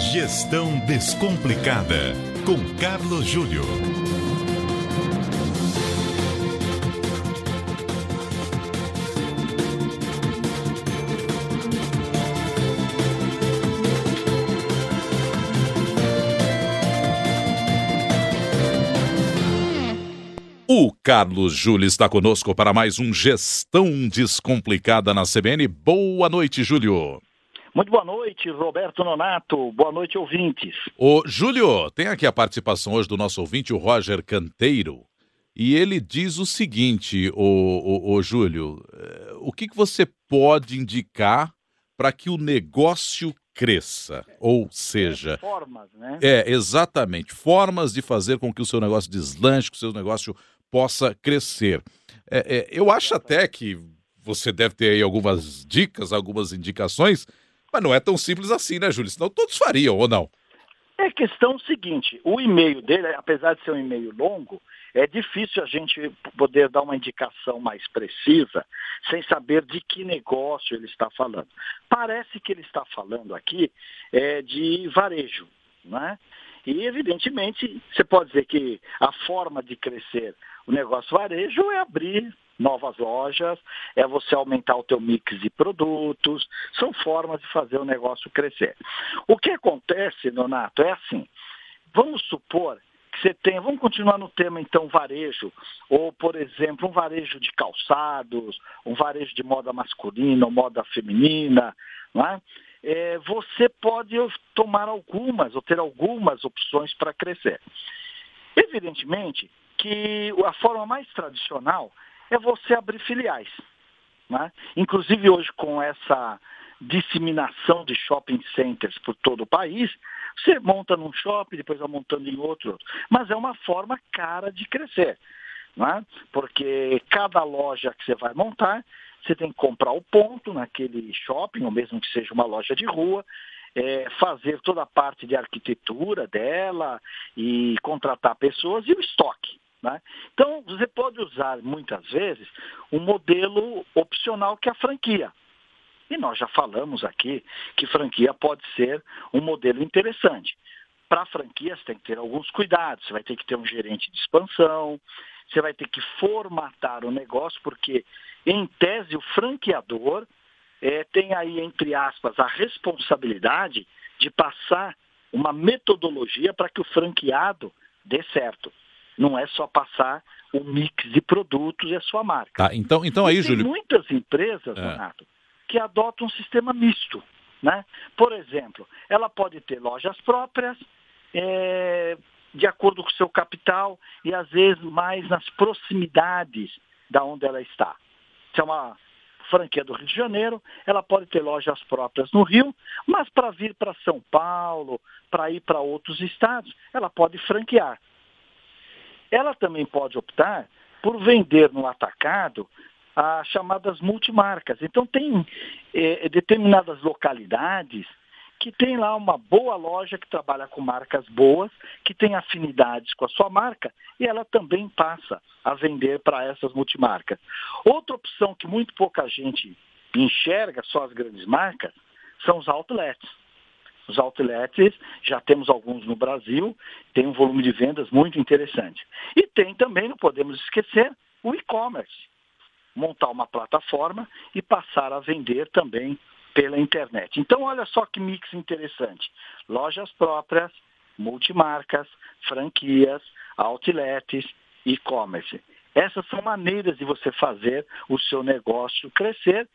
Gestão Descomplicada, com Carlos Júlio. O Carlos Júlio está conosco para mais um Gestão Descomplicada na CBN. Boa noite, Júlio. Muito boa noite, Roberto Nonato. Boa noite, ouvintes. Ô, Júlio, tem aqui a participação hoje do nosso ouvinte, o Roger Canteiro. E ele diz o seguinte, ô, ô, ô Júlio, eh, o que, que você pode indicar para que o negócio cresça? Ou seja, Formas, né? é exatamente formas de fazer com que o seu negócio deslanche, que o seu negócio possa crescer. É, é, eu acho até que você deve ter aí algumas dicas, algumas indicações, mas não é tão simples assim, né, Júlio? Senão todos fariam, ou não? É questão seguinte, o e-mail dele, apesar de ser um e-mail longo, é difícil a gente poder dar uma indicação mais precisa sem saber de que negócio ele está falando. Parece que ele está falando aqui é, de varejo, né? E, evidentemente, você pode dizer que a forma de crescer o negócio varejo é abrir novas lojas, é você aumentar o teu mix de produtos, são formas de fazer o negócio crescer. O que acontece, Donato, é assim, vamos supor que você tenha, vamos continuar no tema então varejo, ou por exemplo um varejo de calçados, um varejo de moda masculina ou moda feminina, não é? É, você pode tomar algumas ou ter algumas opções para crescer. Evidentemente que a forma mais tradicional é você abrir filiais. Né? Inclusive hoje com essa disseminação de shopping centers por todo o país, você monta num shopping, depois vai montando em outro, mas é uma forma cara de crescer. Né? Porque cada loja que você vai montar, você tem que comprar o ponto naquele shopping, ou mesmo que seja uma loja de rua, é, fazer toda a parte de arquitetura dela e contratar pessoas e o estoque. Né? Então, você pode usar muitas vezes um modelo opcional que é a franquia. E nós já falamos aqui que franquia pode ser um modelo interessante. Para franquias tem que ter alguns cuidados. Você vai ter que ter um gerente de expansão, você vai ter que formatar o negócio, porque, em tese, o franqueador é, tem aí, entre aspas, a responsabilidade de passar uma metodologia para que o franqueado dê certo. Não é só passar o mix de produtos e a sua marca. Tá, então, então aí, tem Júlio. muitas empresas, É. Renato, que adotam um sistema misto. Né? Por exemplo, ela pode ter lojas próprias, é, de acordo com o seu capital, e às vezes mais nas proximidades da onde ela está. Se é uma franquia do Rio de Janeiro, ela pode ter lojas próprias no Rio, mas para vir para São Paulo, para ir para outros estados, ela pode franquear. Ela também pode optar por vender no atacado as chamadas multimarcas. Então tem eh, determinadas localidades que tem lá uma boa loja que trabalha com marcas boas, que tem afinidades com a sua marca e ela também passa a vender para essas multimarcas. Outra opção que muito pouca gente enxerga, só as grandes marcas, são os outlets. Os outlets, já temos alguns no Brasil, tem um volume de vendas muito interessante. E tem também, não podemos esquecer, o e-commerce. Montar uma plataforma e passar a vender também pela internet. Então, olha só que mix interessante. Lojas próprias, multimarcas, franquias, outlets, e-commerce. Essas são maneiras de você fazer o seu negócio crescer,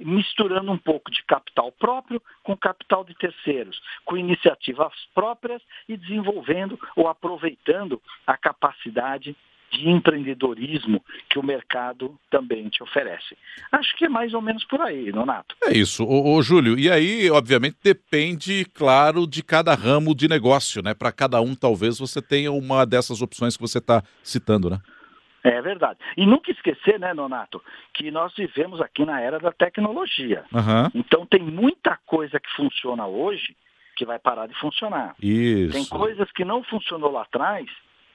misturando um pouco de capital próprio com capital de terceiros, com iniciativas próprias e desenvolvendo ou aproveitando a capacidade de empreendedorismo que o mercado também te oferece. Acho que é mais ou menos por aí, Nonato. É isso, ô, ô, Júlio. E aí, obviamente, depende, claro, de cada ramo de negócio, né? Para cada um, talvez você tenha uma dessas opções que você está citando, né? É verdade. E nunca esquecer, né, Nonato, que nós vivemos aqui na era da tecnologia. Aham. Então tem muita coisa que funciona hoje que vai parar de funcionar. Isso. Tem coisas que não funcionou lá atrás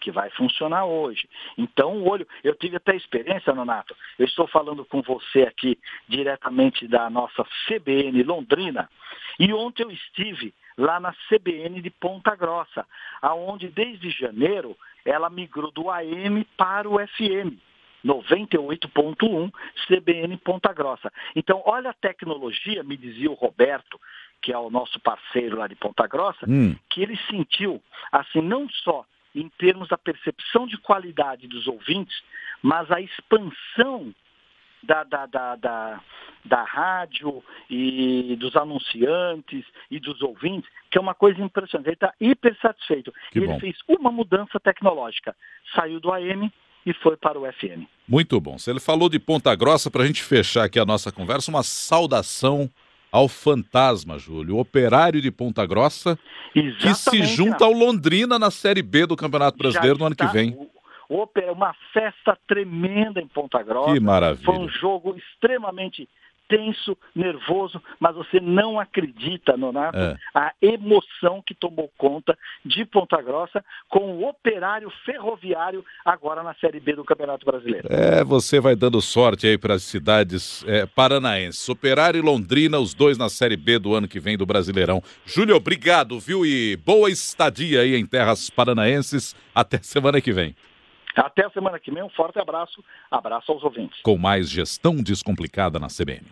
que vai funcionar hoje. Então, o olho. Eu tive até experiência, Nonato. Eu estou falando com você aqui diretamente da nossa CBN Londrina. E ontem eu estive lá na CBN de Ponta Grossa, aonde desde janeiro ela migrou do AM para o FM. 98.1 CBN Ponta Grossa. Então, olha a tecnologia, me dizia o Roberto, que é o nosso parceiro lá de Ponta Grossa, hum. que ele sentiu, assim, não só em termos da percepção de qualidade dos ouvintes, mas a expansão da, da, da, da, da rádio e dos anunciantes e dos ouvintes, que é uma coisa impressionante. Ele está hiper satisfeito. Que ele bom. fez uma mudança tecnológica. Saiu do AM e foi para o FM. Muito bom. Se ele falou de Ponta Grossa, para a gente fechar aqui a nossa conversa, uma saudação ao fantasma, Júlio, operário de Ponta Grossa, Exatamente, que se junta ao Londrina na Série B do Campeonato Brasileiro no ano que vem. Uma festa tremenda em Ponta Grossa. Que maravilha. Foi um jogo extremamente tenso, nervoso, mas você não acredita, Nonato, é. a emoção que tomou conta de Ponta Grossa com o operário ferroviário agora na Série B do Campeonato Brasileiro. É, você vai dando sorte aí para as cidades é, paranaenses. Operário e Londrina, os dois na Série B do ano que vem do Brasileirão. Júlio, obrigado, viu? E boa estadia aí em terras paranaenses. Até semana que vem. Até a semana que vem, um forte abraço, abraço aos ouvintes. Com mais gestão descomplicada na CBN.